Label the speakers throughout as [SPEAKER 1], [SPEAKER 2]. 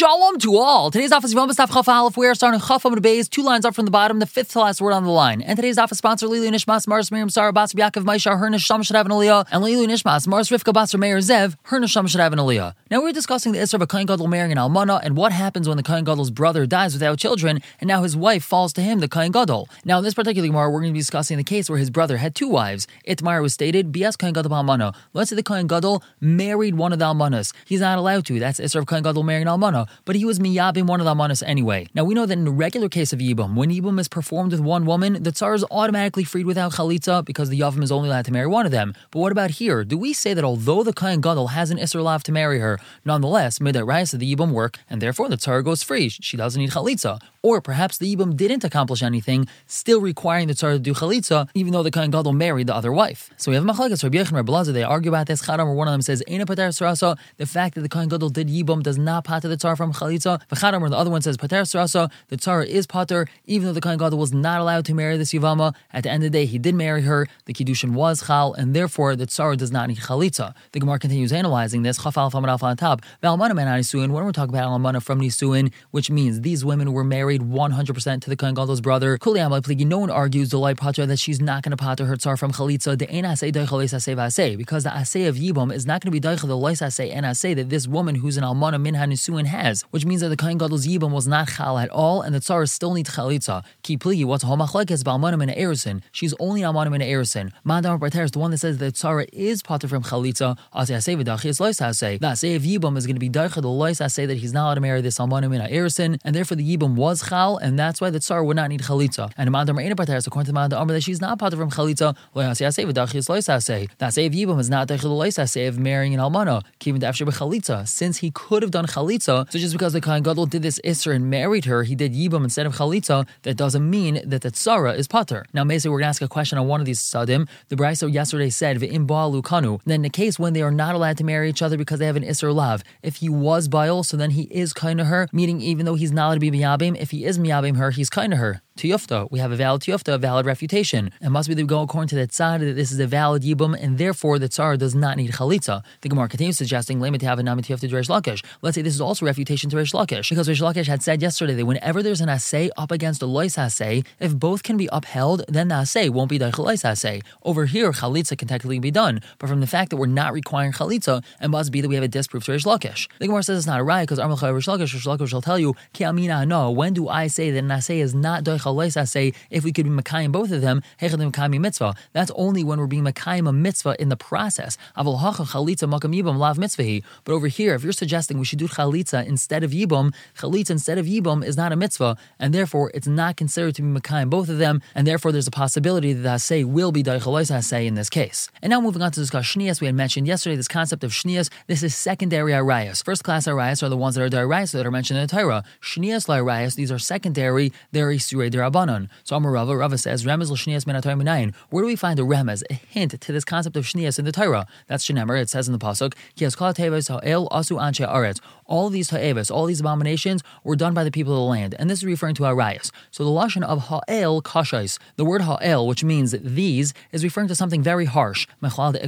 [SPEAKER 1] Shalom to all. Today's office Yom Staf Chaf Aleph. We are starting Chaf Amud Beis, two lines up from the bottom, the fifth to last word on the line. And today's office sponsor Lili Nishmas Mars Miriam Sarah Bas Yaakov Maishar Her Nisham should have an aliyah, and Lili Nishmas Mars Rivka Bas Meir Zev Her should have an aliyah. Now we're discussing the Isra of a Kohen Gadol marrying an Almana and what happens when the Kohen Gadol's brother dies without children, and now his wife falls to him, the Kohen Gadol. Now in this particular Gemara, we're going to be discussing the case where his brother had two wives. Itmar was stated Bias Kohen Gadol Almana. Let's say the Kohen Gadol married one of the Almanas. He's not allowed to. That's Isra of Kohen Gadol marrying an Almana, but he was miyabim one of the Almanas anyway. Now we know that in the regular case of Yibum, when Yibum is performed with one woman, the Tsar is automatically freed without Chalitza because the Yavam is only allowed to marry one of them. But what about here? Do we say that although the Kohen Gadol has an Isser Lav to marry her, nonetheless, Midat of the Yibum work, and therefore the Tsar goes free? She doesn't need Chalitza. Or perhaps the Yibum didn't accomplish anything, still requiring the Tsar to do Chalitza, even though the Kohen Gadol married the other wife. So we have Machlakas, Rabbi Yechon, Rabbi they argue about this. Chadam, where one of them says, the fact that the Kohen Gadol did Yibum does not pater the Tsar from Chalitza. V'chadam, where the other one says, Pater Sarasa, the Tsar is pater, even though the Kohen Gadol was not allowed to marry this Yivama. At the end of the day, he did marry her, the Kiddushin was Chal, and therefore the Tsar does not need Chalitza. The Gemara continues analyzing this, Chaf Alf Amad on top. V'almana man Nisuin, when we're talking about Almana from Nisuin, which means these women were married 100% to the Kohen Gadol's brother. Kuli Pligi, no one argues the Lai Patra that she's not going to pater her Tsar from Chalitza, the because the Asay of Yibam is not going to be Deichel the Lois Asay and Asay that this woman who's an Almana Minha Nisuin has, which means that the Kohen Gadol's Yibam was not Chal at all, and the Tsar still needs Chalitza. Ki Pligi, what's Homachlekes Balmana Min Erison? She's only Almana Min Erison. Mandam Prater is the one that says that Tsar is pater from Chalitza, V'dachis Lois Asay. The Asay of Yibam is going to be Deichel the Lois Asay that he's not allowed to marry this Almana Min Erison, and therefore the Yibam was Chal, and that's why the Tsar would not need Chalitza. And Mandam Reina Prater is according to Mandam Amr that she's not pater from Chalitza, Lois Asay V'dachis Lois Asay. The Asay of Yibam is not Deichel the Asay of marrying an Almana, Kivin Dafshir Chalitza, since he could have done Chalitza, so just because the Kohen Gadol did this Isser and married her, he did Yibam instead of Chalitza, that doesn't mean that the Tzara is Pater. Now, basically, we're going to ask a question on one of these Sadim. The Braiso yesterday said, V'im Ba'alu Kanu. Then, the case when they are not allowed to marry each other because they have an Isser Lav, if he was Baal, so then he is kind of her, meaning even though he's not allowed to be Miyabim, if he is Miyabim her, he's kind of her. Tiyufta, we have a valid tiyufta, a valid refutation. It must be that we go according to the tzad that this is a valid yibum, and therefore the tsar does not need chalitza. The Gemara continues suggesting lemit have a namet tiyufta to Reish Lakish. Let's say this is also refutation to Reish Lakish, because Reish Lakish had said yesterday that whenever there's an assay up against a lois assay, if both can be upheld, then the assay won't be the lois assay. Over here, chalitza can technically be done, but from the fact that we're not requiring chalitza, it must be that we have a disproof to Reish Lakish. The Gemara says it's not a right because Armal Reish Lakish, Reish Lakish will tell you, Ki no. When do I say that an assay is not doichal assay? if we could be Makayim both of them, Makayim mitzvah. That's only when we're being Makayim a mitzvah in the process. But over here, if you're suggesting we should do chalitza instead of yibam, chalitza instead of yibam is not a mitzvah, and therefore it's not considered to be Makayim both of them, and therefore there's a possibility that Hasei will be Daichalois Hasei in this case. And now moving on to discuss Shnias, we had mentioned yesterday this concept of Shnias. This is secondary Arayas. First class Arayas are the ones that are Darayas that are mentioned in the Torah. Shnias Arayas, these are secondary, they're Isurei So Amar Rava, Rava says, Remez l'shnias min minayin. Where do we find a remez, a hint to this concept of shnias in the Torah? That's Shenemer, it says in the Pasuk, Ki has kol ha'el asu anshe aretz. All these ta'eves, all these abominations were done by the people of the land. And this is referring to Arayas. So the lashon of ha'el kashais, the word ha'el, which means these, is referring to something very harsh. Mechlal de.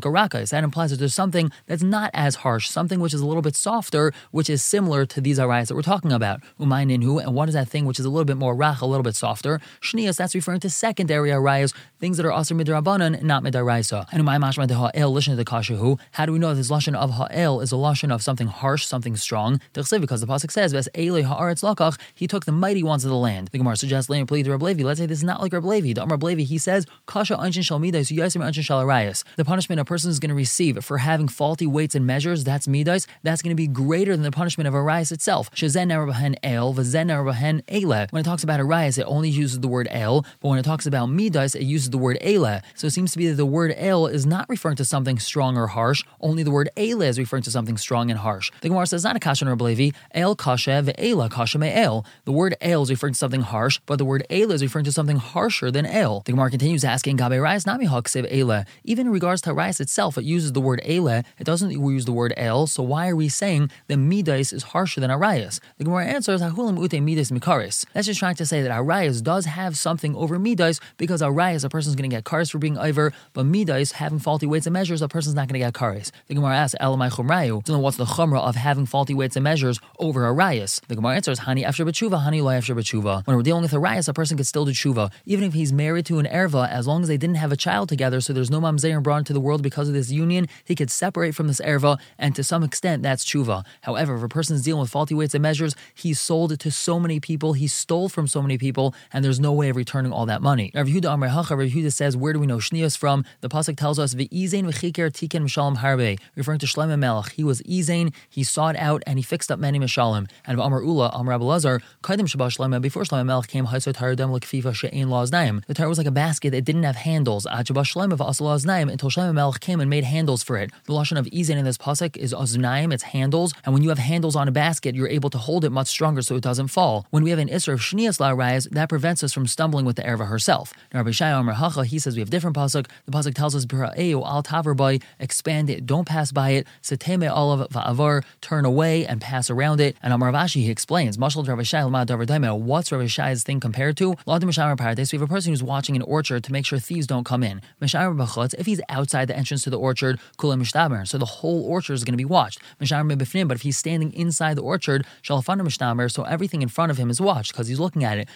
[SPEAKER 1] That implies that there's something that's not as harsh, something which is a little bit softer, which is similar to these Arayas that we're talking about. Umayninhu, and what is that thing which is a little bit more rach, a little bit softer? Shnias, that's referring to secondary arayas, things that are also midrabanan, not midaraisa. And umay mashma de ha'el listen to the kashahu. How do we know this lashon of ha'el is a lashon of something harsh, something strong? Because the pasuk says, "Ves ele haaretz lakach." He took the mighty ones of the land. The Gemara suggests, "Lein plea to Rabbi Levi." Let's say this is not like Rabbi Levi. The Amar Rabbi Levi, he says, "Kasha anshin shal midas, yaisim anshin shal arayas." The punishment a person is going to receive for having faulty weights and measures, that's midas. That's going to be greater than the punishment of arayas itself. Shazen narabahen el, narabahen ele. When it talks about arayas, it only uses the word el, but when it talks about midas, it uses the word ele. So it seems to be that the word el is not referring to something strong or harsh. Only the word ele is referring to something strong and harsh. The Gemara says not a kasha nor Levi. El kasha ve'ela kasha me'el. The word el is referring to something harsh, but the word ele is referring to something harsher than el. The Gemara continues asking gabe rais nami haksev ele. Even in regards to rais itself, it uses the word ele. It doesn't use the word el. So why are we saying that midas is harsher than arayas? The Gemara answers hahulim ute midas mikaris. That's just trying to say that arayas Does have something over Midas because Arayas, a person's going to get cars for being over, but Midas, having faulty weights and measures, a person's not going to get cars. The Gemara asks, Elamai Chumrayu, so then what's the Chumra of having faulty weights and measures over Arayas? The Gemara answers, Hani after Bachuva, Hani Loy after Bachuva. When we're dealing with Arayas, a person could still do Tshuva, even if he's married to an Erva, as long as they didn't have a child together, so there's no Mamzer brought into the world because of this union, he could separate from this Erva, and to some extent, that's Tshuva. However, if a person's dealing with faulty weights and measures, he's sold to so many people, he stole from so many people, and there's no way of returning all that money. Rav Yehuda Amar Hacha, Rav Yehuda says, where do we know Shnias from? The pasuk tells us, "Ve'izain v'chiker tiken mishalom harbe," referring to Shlomo Melech. He was Izain, he sought out and he fixed up many mishalim. And Amar Ula, Amar Abelazar, Kaidim Shabbat Shlomo. Before Shlomo Melech came, Haisot Haradam L'Kfifa She'ein Laznaim. The Torah was like a basket that didn't have handles. Ad Shabbat Shlomo v'Asal Laznaim until Shlomo Melech came and made handles for it. The lashon of Izain in this pasuk is Aznaim. It's handles, and when you have handles on a basket, you're able to hold it much stronger so it doesn't fall. When we have an Isra of Shnias La'arayas, that prevents us from stumbling with the Erva herself. Rav Oshaya Amar Hacha, he says we have different pasuk. The pasuk tells us al taver by expand it, don't pass by it. Seteme olav va'avar, turn away and pass around it. And Amar Rav Ashi he explains Mashal Rav Oshaya. What's Rav Oshaya's thing compared to? Ladim Mishamar Paradise. We have a person who's watching an orchard to make sure thieves don't come in. Mishamar Bachutz. If he's outside the entrance to the orchard, Kula Mishtamer. So the whole orchard is going to be watched. Mishamar Bifnim. But if he's standing inside the orchard, Shalafana Mishtamer. So everything in front of him is watched because he's looking at it.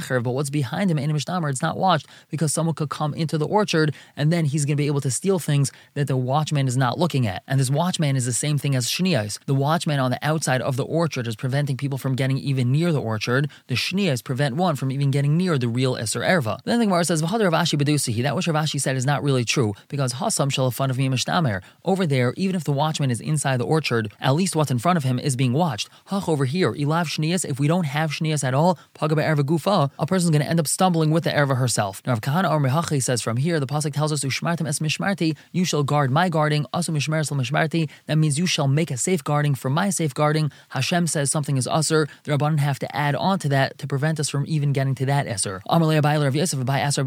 [SPEAKER 1] Shalacher. But what's behind him in Mishtamer, it's not watched because someone could come into the orchard and then he's going to be able to steal things that the watchman is not looking at. And this watchman is the same thing as Shnias. The watchman on the outside of the orchard is preventing people from getting even near the orchard. The Shnias prevent one from even getting near the real Isser Erva. Then the Gemara says, V'hadar Rav Ashi Bedusihi. That which Ravashi said is not really true because Hasam shall have fun of me Mishtamer. Over there, even if the watchman is inside the orchard, at least what's in front of him is being watched. Hach over here, Ilav Shnias, if we don't have Shnias at all, Pagaba Erva Gufa, a person's going to end up stumbling with the Erva herself. Now, if Kahana or Mehachi says from here, the Pasuk tells us, Ushmartim es Mishmarti, you shall guard my guarding, also Mishmer Mishmarti. That means you shall make a safeguarding for my safeguarding. Hashem says something is usr. The Rabbanan have to add on to that to prevent us from even getting to that esser. Amalei Abayla Rav Asar.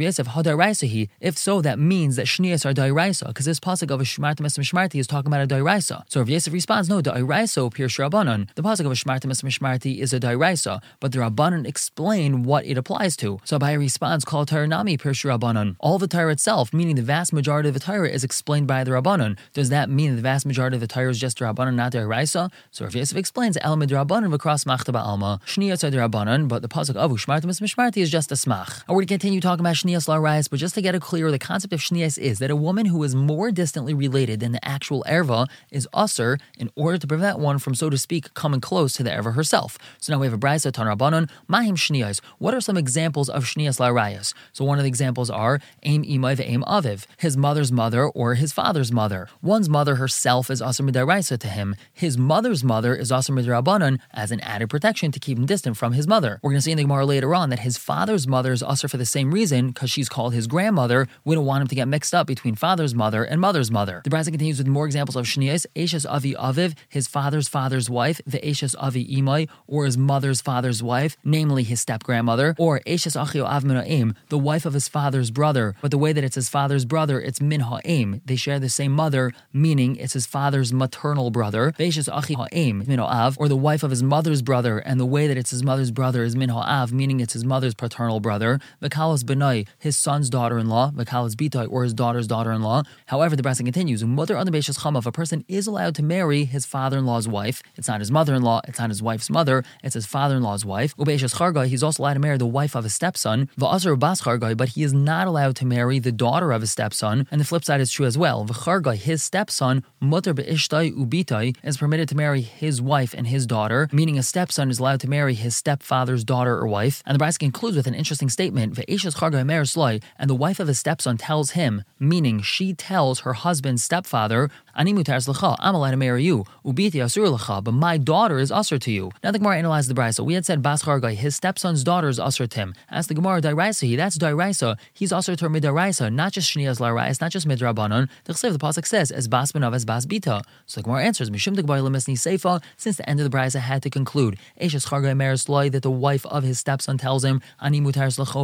[SPEAKER 1] If so, that means that Shnias are Dairaisa, because this pasuk of a Shmartim es Mishmarti is talking about a Dairaisa. So Rav Yosef responds, no, Dairaisa appears Rabbanan. The pasuk of a Shmartim es Mishmarti is a Dairaisa, but the Rabbanan explain what it applies to. So Abai responds, Kal Taranami Pirshu Rabbanan. All the Torah itself, meaning the vast majority of the Torah, is explained by the Rabbanan. Does that mean the vast majority of the Torah is just the Rabbanan, not the Raisa? So Rav Yosef explains, Elamid Rabbanan across Machtaba Alma. Shniyas the Rabbanan, but the pasuk of Ushmartim es Mishmarti is just a smach. I would continue talking about Shniyas La Rayas, but just to get it clear, the concept of Shniyas is that a woman who is more distantly related than the actual Erva is usher in order to prevent one from, so to speak, coming close to the Erva herself. So now we have a Brisa Tan Rabbanan, Mahim Shniyas. What are some examples of Shniyas La Rayas? So one of the examples are Aim Imai Aim Aviv, his mother's mother or his father's mother. One's mother herself is Asr to him. His mother's mother is Asr as an added protection to keep him distant from his mother. We're going to see in the Gemara later on that his father's mother is Asr for the same reason, because she's called his grandmother. We don't want him to get mixed up between father's mother and mother's mother. The Brisa continues with more examples of Shnias, Eshes Avi Aviv, his father's father's wife, the Eshes Avi Imai, or his mother's father's wife, namely his step grandmother, or Eshes Achio Av Aim, the wife of his father's brother. But the way that it's his father's brother, it's Min Ha'im. They share the same mother, meaning it's his father's maternal brother. Veishes Achi Ha'im, Min Ha'av, or the wife of his mother's brother, and the way that it's his mother's brother is Min Ha'av, meaning it's his mother's paternal brother. Vekalas Benai, his son's daughter-in-law. Vekalas Bitai, or his daughter's daughter-in-law. However, the Brasa continues, Mother on the Beishas Chama, if a person is allowed to marry his father-in-law's wife, it's not his mother-in-law, it's not his wife's mother, it's his father-in-law's wife. Ubeishas Chargai, he's also allowed to marry the wife of his stepson. But he is not allowed to marry the daughter of his stepson. And the flip side is true as well. His stepson, mutter ubitai, is permitted to marry his wife and his daughter, meaning a stepson is allowed to marry his stepfather's daughter or wife. And the Brisa concludes with an interesting statement, and the wife of his stepson tells him, meaning she tells her husband's stepfather, Ani I'm allowed to marry you. Ubiti but my daughter is usher to you. Now the Gemara analyzed the Brisa. We had said Bas Chargai, his stepson's daughter is usher to him. As the Gemara Dairaisa, that's Dairaisa. He's usher to midaraisa, not just Shnias Larais, not just midrabanon. The Chsev, the pasuk says, as Bas Benav, as Bas Bita. So the Gemara answers, Mishum Degbar Lemesni Seifa, since the end of the Brisa had to conclude. Eshes Chargai Meres Loi, that the wife of his stepson tells him, Ani mutars l'cha,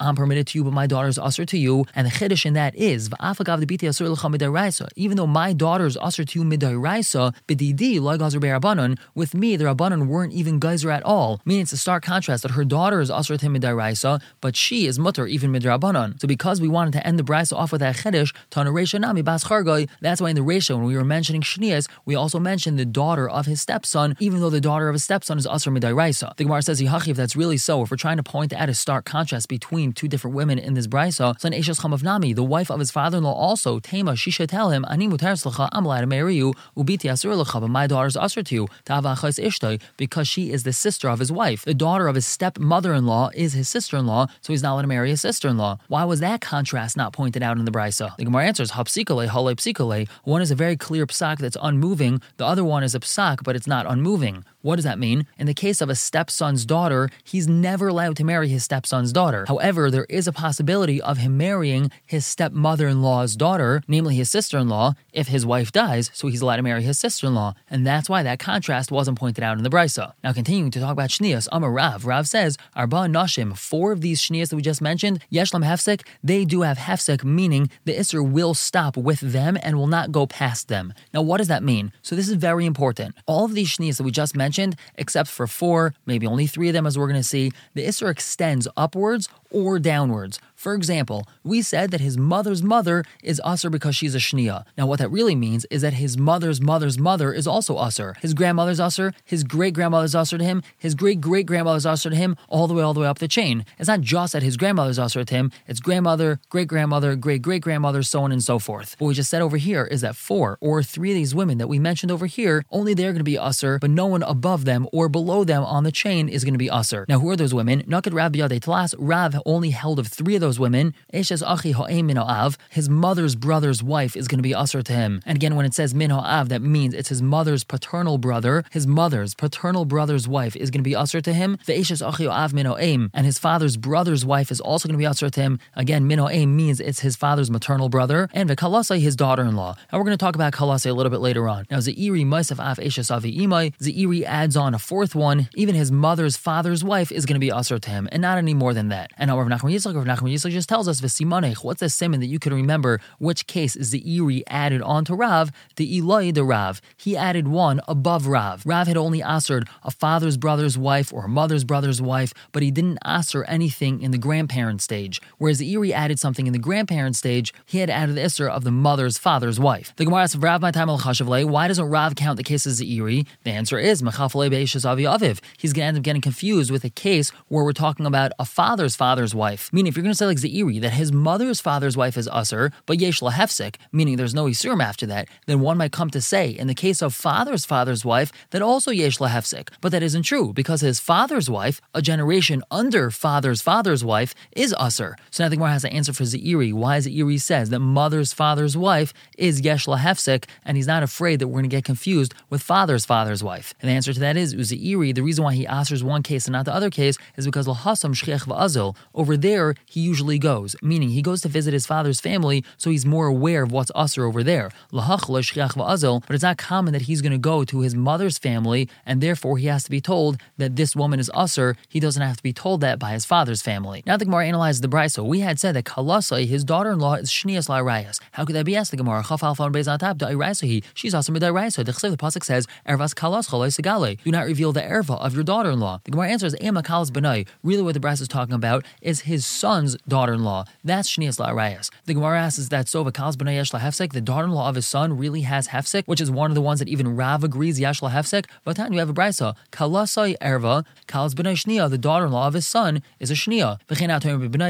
[SPEAKER 1] I'm permitted to you, but my daughter is usher to you. And the Chiddush in that is, V'afagav the Biti asur l'cha midaraisa, even even though my daughters usher to midairaisa, bididi like Rabbanon, with me the Rabbanon weren't even geyser at all. Meaning it's a stark contrast that her daughter is usher to midairaisa, but she is mutter even midrabanon. So because we wanted to end the brisa off with that chedesh, tana reisha nami bas chargoy. That's why in the reisha when we were mentioning shnias, we also mentioned the daughter of his stepson, even though the daughter of his stepson is usher midairaisa. The Gemara says if that's really so, if we're trying to point out a stark contrast between two different women in this brisa, so an Eshes Chamav Nami, the wife of his father-in-law also, Tema, she should tell him, Ani I'm allowed to marry you, my daughter's usher to you, ishtai, because she is the sister of his wife. The daughter of his stepmother-in-law is his sister-in-law, so he's not allowed to marry his sister-in-law. Why was that contrast not pointed out in the brisa? The Gemara answers, hapsikale. One is a very clear psak that's unmoving, the other one is a psak, but it's not unmoving. What does that mean? In the case of a stepson's daughter, he's never allowed to marry his stepson's daughter. However, there is a possibility of him marrying his stepmother in law's daughter, namely his sister in law, if his wife dies, so he's allowed to marry his sister in law. And that's why that contrast wasn't pointed out in the Brisa. Now, continuing to talk about Shnias, Amar Rav, Rav says, Arba Nashim, four of these Shnias that we just mentioned, Yeshlam Hefsek, they do have Hefsek, meaning the Isser will stop with them and will not go past them. Now, what does that mean? So, this is very important. All of these Shnias that we just mentioned, mentioned, except for four, maybe only three of them, as we're going to see, the Isser extends upwards or downwards. For example, we said that his mother's mother is usher because she's a shnia. Now, what that really means is that his mother's mother's mother is also usher. His grandmother's usher, his great grandmother's usher to him, his great great grandmother's usher to him, all the way all the way up the chain. It's not just that his grandmother's usher to him; it's grandmother, great grandmother, great great grandmother, so on and so forth. What we just said over here is that four or three of these women that we mentioned over here, only they're going to be usher, but no one above them or below them on the chain is going to be usher. Now, who are those women? Naked Rav Biyade Talas. Rav only held of three of those women. Eshes achi min av. His mother's brother's wife is going to be usher to him. And again, when it says min ha'av, that means it's his mother's paternal brother. His mother's paternal brother's wife is going to be usher to him. Ve'eshes achi ha'av min ha'em. And his father's brother's wife is also going to be usher to him. Again, min ha'em means it's his father's maternal brother. And ve'kalasai, his daughter-in-law. And we're going to talk about kalasai a little bit later on. Now, Ze'iri Maisaf Av Eshes Avi Imai. Ze'iri adds on a fourth one. Even his mother's father's wife is going to be usher to him, and not any more than that. And now Rav Nachman Yitzchak, Rav Nachman Yitzchak just tells us v'simanech. What's the simon that you can remember? Which case is the iri added on to Rav? The Eloi the Rav. He added one above Rav. Rav had only answered a father's brother's wife or a mother's brother's wife, but he didn't answer anything in the grandparent stage. Whereas Zeiri added something in the grandparent stage, he had added the isser of the mother's father's wife. The Gemara asks Rav my time al Why doesn't Rav count the cases of iri? The answer is mechafle be'ishes avi aviv. He's going to end up getting confused with a case where we're talking about a father's father's wife. Meaning, if you're going to say like Zeiri, that his mother's father's wife is usher, but yesh lahefsik, meaning there's no isurim after that, then one might come to say, in the case of father's father's wife, that also yesh lahefsik. But that isn't true, because his father's wife, a generation under father's father's wife, is usher. So now the Gemara has to answer for Zeiri. Why Zeiri says that mother's father's wife is yesh lahefsik, and he's not afraid that we're going to get confused with father's father's wife. And the answer to that is Uzeiri, the reason why he answers one case and not the other case is because lahasam shchiach va'azil. Over there, he usually goes, meaning he goes to visit his father's family, so he's more aware of what's usher over there. But it's not common that he's going to go to his mother's family, and therefore he has to be told that this woman is usher. He doesn't have to be told that by his father's family. Now the Gemara analyzes the brisa. We had said that Kalasai, his daughter-in-law, is Shnias La'arayas. How could that be? Asked the Gemara. She's also Midaraisa. The Chesiv, the pasuk says, "Ervas kalas chalai Do not reveal the erva of your daughter-in-law. The Gemara answers, "Ema kalas benai." Really, what the brisa is talking about is his son's daughter-in-law. That's shnias la'arayas. The Gemara asks, that so v'kalas b'nai yesh hefsek? The daughter-in-law of his son really has hefsek, which is one of the ones that even Rav agrees yesh hefsek. But then you have a brisa, kalasai erva, kalas b'nai shnia. The daughter-in-law of his son is a shnia.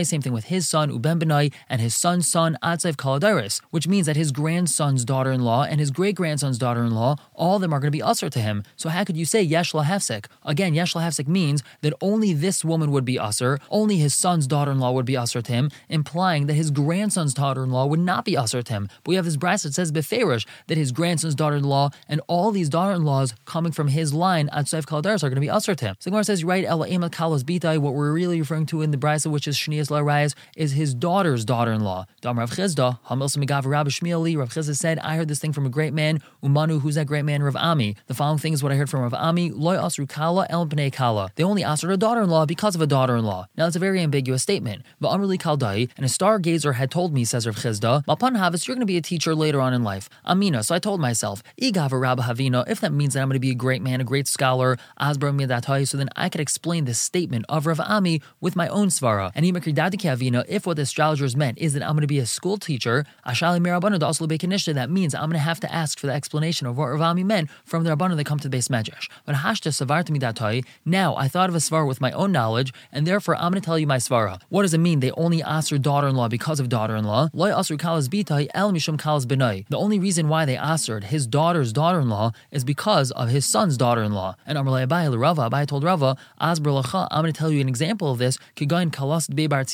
[SPEAKER 1] Same thing with his son uben b'nai and his son's son atzev kaladiris, which means that his grandson's daughter-in-law and his great-grandson's daughter-in-law, all of them are going to be usher to him. So how could you say yesh hefsek? Again, yesh hefsek means that only this woman would be usher, only his son's daughter-in-law would be usher to him, implying that his grandson's daughter-in-law would not be usher to him. But we have his brass that says beferish that his grandson's daughter-in-law and all these daughter-in-laws coming from his line at Seif Kaldaris are going to be usher to him. So Gemara says, right, Ela Emat Kalos Bitai, what we're really referring to in the brisa, which is Shnias Larayas, is his daughter's daughter-in-law. Dam Rav Chisda, Hamil Samigav Rabbi Shmieli, Rav Chisda said, I heard this thing from a great man, Umanu, who's that great man, Rav Ami. The following thing is what I heard from Rav Ami, Loy Asru Kala El Bnei Kala. They only answered a daughter-in-law because of a daughter-in-law. Now, it's a very ambiguous statement. Va'amrli kaldai, and a stargazer had told me, says Rav Chisda, Malpan Havis, you're going to be a teacher later on in life. Amina, so I told myself, Igava Rabba Havina, if that means that I'm going to be a great man, a great scholar, Asbra Midatai, so then I could explain this statement of Rav Ami with my own svara. And Imakridadi Havina, if what the astrologers meant is that I'm going to be a school teacher, Ashali Mirabana also that means I'm going to have to ask for the explanation of what Rav Ami meant from the Rabbana that come to the base medrash. But Hashta Savarta Midatai, now I thought of a svara with my own knowledge, and therefore I'm going to tell you my svara. What does it mean? They only asked her daughter-in-law because of daughter-in-law. Loy asur kalas bitai el mishum kalas benai. The only reason why they answered his daughter's daughter-in-law is because of his son's daughter-in-law. And Amrlay Abai Rava, Abai told Rava, I'm going to tell you an example of this. Kigain kalas be bar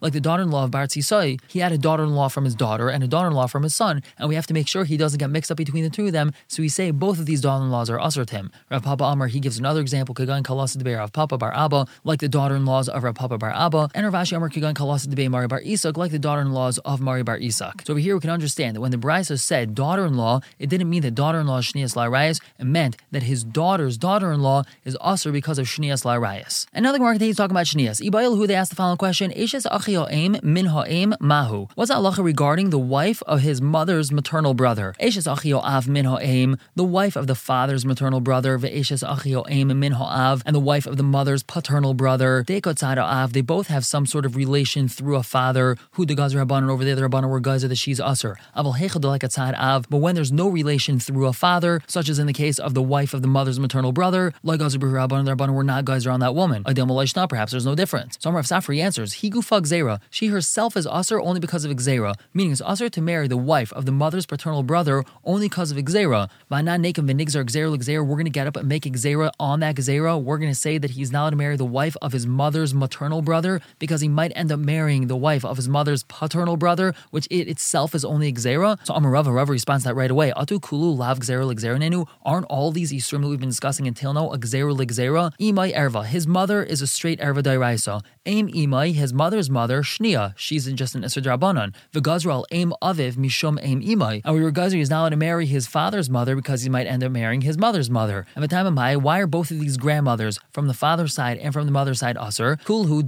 [SPEAKER 1] like the daughter-in-law of bar he had a daughter-in-law from his daughter and a daughter-in-law from his son, and we have to make sure he doesn't get mixed up between the two of them. So we say both of these daughter-in-laws are usher him. Rav Papa Amar, he gives another example, Kigain kalas be Rav Papa bar Abba, like the daughter-in-laws of Rav Papa bar Abba, and Rav Ashi Amar Kigain kalas be Mari bar Isak, like the daughter-in-laws of Mari bar Isak. So over here we can understand that when the Brisa said daughter-in-law, it didn't mean that daughter-in-law is Shnias Larayas, it meant that his daughter's daughter-in-law is usher because of Shnias Larayas. Another Gemara continues talking about Shnias. Ibayil who they asked the following question, Ishes Achio Aim Min Ha'aim Mahu. What's that halacha regarding the wife of his mother's maternal brother? Ishes Achio Av Min Ha'aim, the wife of the father's maternal brother, Ve'eshes Achio Aim Min Ha'av, and the wife of the mother's paternal brother, Dekotzada Av, they both have some sort of relation through a father, who the Gazar Rabbanan over there, the Rabbanan were Gaza, the she's usher. But when there's no relation through a father, such as in the case of the wife of the mother's maternal brother, like Gazar Rabbanan, the Rabbanan were not Gazar on that woman. Perhaps there's no difference. So Amrav Safri answers, she herself is usher only because of Gzera, meaning it's usher to marry the wife of the mother's paternal brother only because of Gzera, we're going to get up and make Gzera on that Gzera. We're going to say that he's not allowed to marry the wife of his mother's maternal brother because he might end up marrying the wife of his mother's paternal brother, which it itself is only Gzera. So Amarava Rava responds that right away. Atu kulu lav Gzera Gzera nenu. Aren't all these Yisrim that we've been discussing until now a Gzera Gzera? Imai Erva. His mother is a straight Erva Dairaisa. Aim Imai, his mother's mother, Shnia. She's just an Isra Drabanan. V'gazral Aim Aviv Mishum Aim Imai. And we were Gazri now allowed to marry his father's mother because he might end up marrying his mother's mother. And the time of Mai, why are both of these grandmothers from the father's side and from the mother's side Usr? Kulhu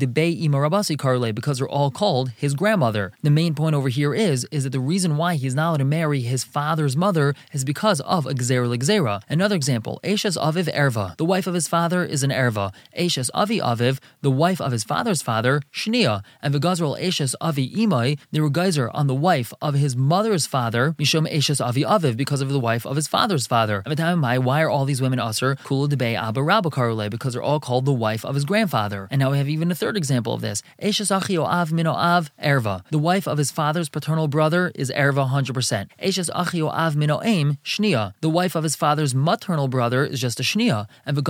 [SPEAKER 1] Karle because they're all called his grandmother. The main point over here is is that the reason why he's not allowed to marry his father's mother is because of a Gzera Gzera. Another example, Eshes Aviv Erva. The wife of his father is an Erva. Eshes Avi Aviv, the wife of his father's father, Shnia. And Vigazral Eshes Avi Imai, they were geyser on the wife of his mother's father, Mishum Eshes Avi Aviv, because of the wife of his father's father. And time why are all these women usher? Kula Debe Abba Rabba Karule, because they're all called the wife of his grandfather. And now we have even a third example of this. Erva. The wife of his father's paternal brother is Erva 100%. Eshes Achio Av Mino Shnia. The wife of his father's maternal brother is just a Shnia. And the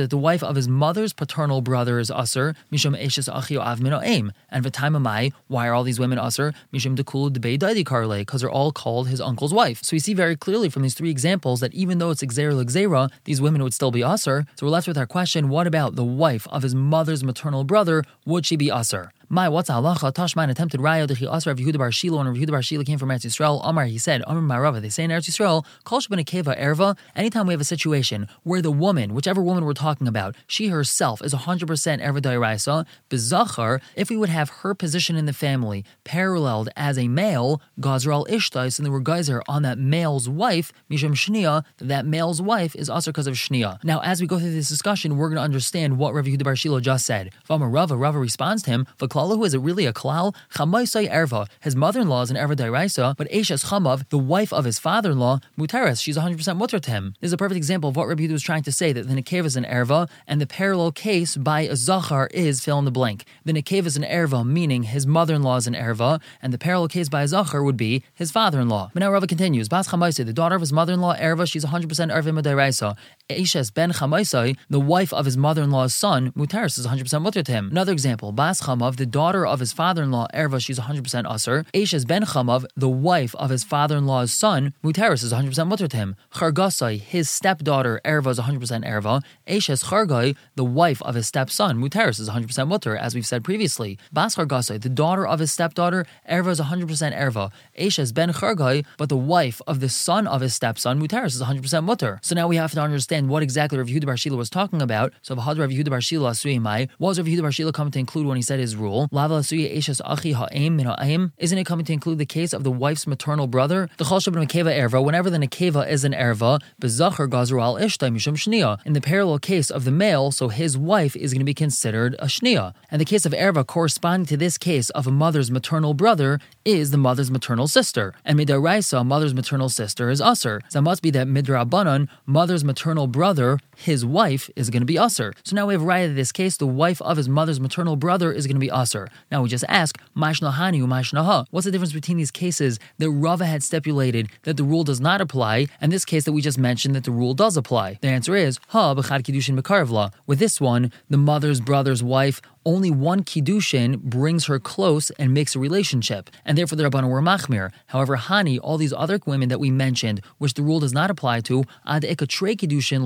[SPEAKER 1] that the wife of his mother's paternal brother is usher, Mishum Eshes Achio Av Mino. And V'taimamai, why are all these women usher? Mishum Dekulu Debei Daidi Karle, because they're all called his uncle's wife. So we see very clearly from these three examples that even though it's Xera Lexera, these women would still be usher. So we're left with our question what about the wife of his mother's maternal brother? Would she be usher? My what's? Tashman attempted raya dechi asra Yehuda bar Shilo, and Yehuda bar Shilo came from Eretz Yisrael. Amar he said, Amar Marava. They say in Eretz Yisrael, Kol keva erva. Anytime we have a situation where the woman, whichever woman we're talking about, she herself is 100% erva dairaisa, bezachar. If we would have her position in the family paralleled as a male, gazral ishtais, and there were on that male's wife, misham shnia, that male's wife is also because of shnia. Now, as we go through this discussion, we're going to understand what Rav Yehuda bar Shilo just said. Vama Rava, Rava responds to him, Klalahu, is it really a klal? Chamaisai erva. His mother-in-law is an erva dairaisa, but Eshes Chamav, the wife of his father-in-law, Muteres, she's 100% mutter to him. This is a perfect example of what Rabbi was trying to say, that the Nekev is an erva, and the parallel case by a Zachar is fill in the blank. The Nekev is an erva, meaning his mother-in-law is an erva, and the parallel case by a Zachar would be his father-in-law. But now Rava continues, Bas Chamaisai, the daughter of his mother-in-law, erva, she's 100% erva Madaraisa. Eshes ben Chamaisai, the wife of his mother-in-law's son, Muteres, is 100% mutter to him. Another example, Bas Chamav, the daughter of his father-in-law, Erva, she's 100% Aser. Eshes ben Chamav, the wife of his father-in-law's son, Muteris, is 100% mutter to him. Chargasai, his stepdaughter, Erva, is 100% Erva. Eshes Chargai, the wife of his stepson, Muteris, is 100% mutter, as we've said previously. Bas Chargasai, the daughter of his stepdaughter, Erva, is 100% Erva. Eshes ben Chargai, but the wife of the son of his stepson, Muteris, is 100% mutter. So now we have to understand understand what exactly Rav Yehuda Bar Shila was talking about. So V'had Rav Yehuda Bar Shila Asui Mai, was Rav Yehuda Bar Shila coming to include when he said his rule? Lava Asui Eshes Achi Ha'im? Isn't it coming to include the case of the wife's maternal brother? The Chal Shabbat Nekeva Erva, whenever the Nekeva is an Erva, Bezachar Gazru Al Ishtai Mishum Shnia. In the parallel case of the male, so his wife is going to be considered a Shnia. And the case of Erva corresponding to this case of a mother's maternal brother is the mother's maternal sister. And Midaraisa, mother's maternal sister, is Usser. So it must be that Midrabanan, mother's maternal brother, his wife, is going to be Usser. So now we have right in this case, the wife of his mother's maternal brother is going to be Usser. Now we just ask, Mashnahani Mashnaha. What's the difference between these cases that Rava had stipulated that the rule does not apply, and this case that we just mentioned that the rule does apply? The answer is, Ha b'chad kiddushin b'karvla. With this one, the mother's brother's wife only one kiddushin brings her close and makes a relationship, and therefore the Rabbanon were machmir. However, Hani, all these other women that we mentioned, which the rule does not apply to, ad ekatrei kiddushin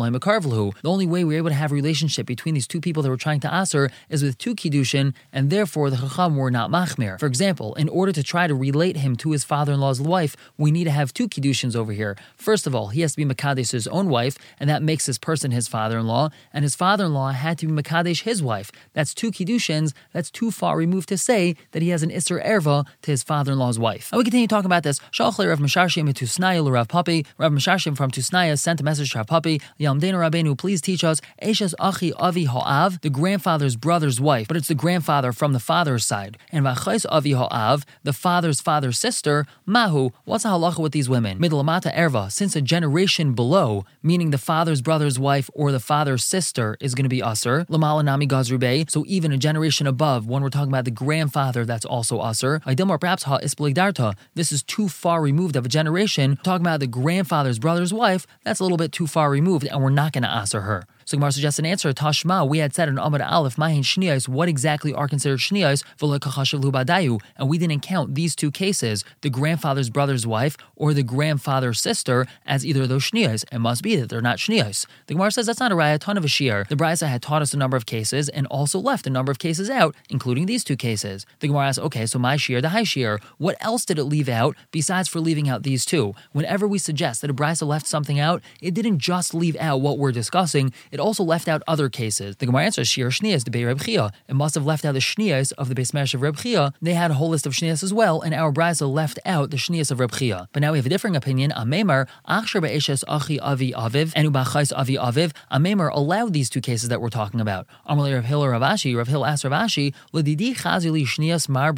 [SPEAKER 1] The only way we are able to have a relationship between these two people that were trying to aser is with two kiddushin, and therefore the chacham were not machmir. For example, in order to try to relate him to his father-in-law's wife, we need to have two kiddushins over here. First of all, he has to be makadesh his own wife, and that makes this person his father-in-law, and his father-in-law had to be makadesh his wife. That's two Kiddushins, that's too far removed to say that he has an Isser Erva to his father in law's wife. And we continue talking about this. Shalchle Rav Mesharshim to Snaya Rav Papi. Rav Mesharshim from Tusnaya sent a message to Rav Papi. Yamdena Rabbeinu, please teach us Eshes Achi Avi Ha'av, the grandfather's brother's wife, but it's the grandfather from the father's side. And Vachais Avi Ha'av, the father's father's sister, Mahu, what's the halacha with these women? Midlamata Erva, since a generation below, meaning the father's brother's wife or the father's sister is going to be Usr. Lamalanami Gazrube, so even a generation above, when we're talking about the grandfather, that's also Usr. Idilmar perhaps Ha Ispeligdarta, this is too far removed of a generation. Talking about the grandfather's brother's wife, that's a little bit too far removed, and we're not going to Usr her. So Gemara suggests an answer. Tashma, we had said in Amad Aleph, Mahin Shniyos, what exactly are considered Shniyos, Badayu, and we didn't count these two cases, the grandfather's brother's wife or the grandfather's sister, as either of those Shniyos. It must be that they're not Shniyos. The Gemara says that's not a raya, ton of a shear. The Brisa had taught us a number of cases and also left a number of cases out, including these two cases. The Gemara asks, okay, so my shear, the high shear, what else did it leave out besides for leaving out these two? Whenever we suggest that a Brisa left something out, it didn't just leave out what we're discussing, it also left out other cases. The Gemara answers, Shir Shnias, the Bei Reb Chia. It must have left out the Shnias of the Beis of Reb Chia. They had a whole list of Shnias as well, and our Brisa left out the Shnias of Reb Chia. But now we have a differing opinion. Amemar, Achshar Be'eshes Achi Avi Aviv, and Ubachais Avi Aviv. Amemar allowed these two cases that we're talking about. Amalei Rav Hill or Rav Hill asked Rav Ashi, Ledidi Chazili Shnias Mar.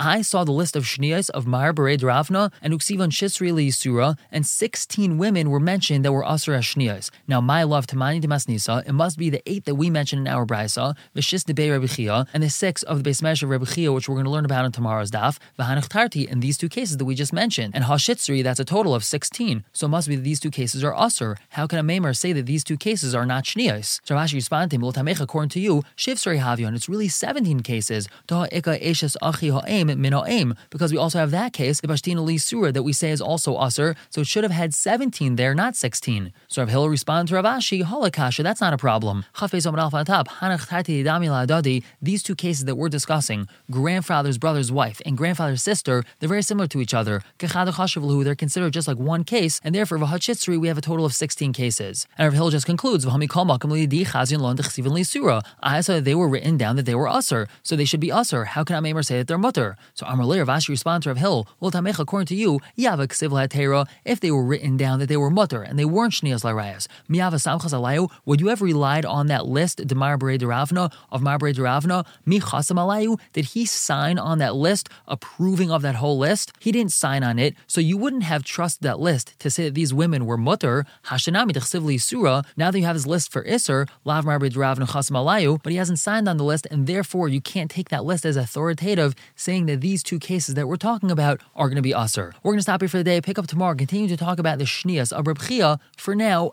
[SPEAKER 1] I saw the list of Shnias of Mar Berei Deravna, and Uksivan Shisri Surah, and 16 women were mentioned that were Asr Shnias. Now, my love, Tamani Demasni it must be the eight that we mentioned in our Brisa, Vishis de Bei Rebbe and the six of the Beis Mesh of Rebbe which we're going to learn about in tomorrow's daf, V'hanach Tarti, in these two cases that we just mentioned. And Hashitzri, that's a total of 16. So it must be that these two cases are Usr. How can Amemar say that these two cases are not Shnias? So Rav Ashi responded to him, according to you, Shivsri Havion, it's really 17 cases. Because we also have that case, the Bashtin Ali Surah, that we say is also Usr, so it should have had 17 there, not 16. So Rav Hill responded to Holakasha, that's not a problem. These two cases that we're discussing, grandfather's brother's wife and grandfather's sister, they're very similar to each other. They're considered just like one case, and therefore we have a total of 16 cases. And Rav Hill just concludes, I saw they were written down that they were usher, so they should be usher. How can Amemar say that they're mutter? So Amr Rav Ashi responds to Rav Hill, well Tamech, according to you, if they were written down that they were mutter and they weren't shnias larayas, would you have relied on that list, Demar Deravna, of Mi Chasam Alayu, did he sign on that list, approving of that whole list? He didn't sign on it, so you wouldn't have trusted that list to say that these women were mutter, Hashanami Dechsivli Surah. Now that you have his list for Isser, Lav Marbere Deravna Chasam Alayu, but he hasn't signed on the list, and therefore you can't take that list as authoritative, saying that these two cases that we're talking about are going to be Usser. We're going to stop here for the day, pick up tomorrow, continue to talk about the Shnias of Reb Chia. For now,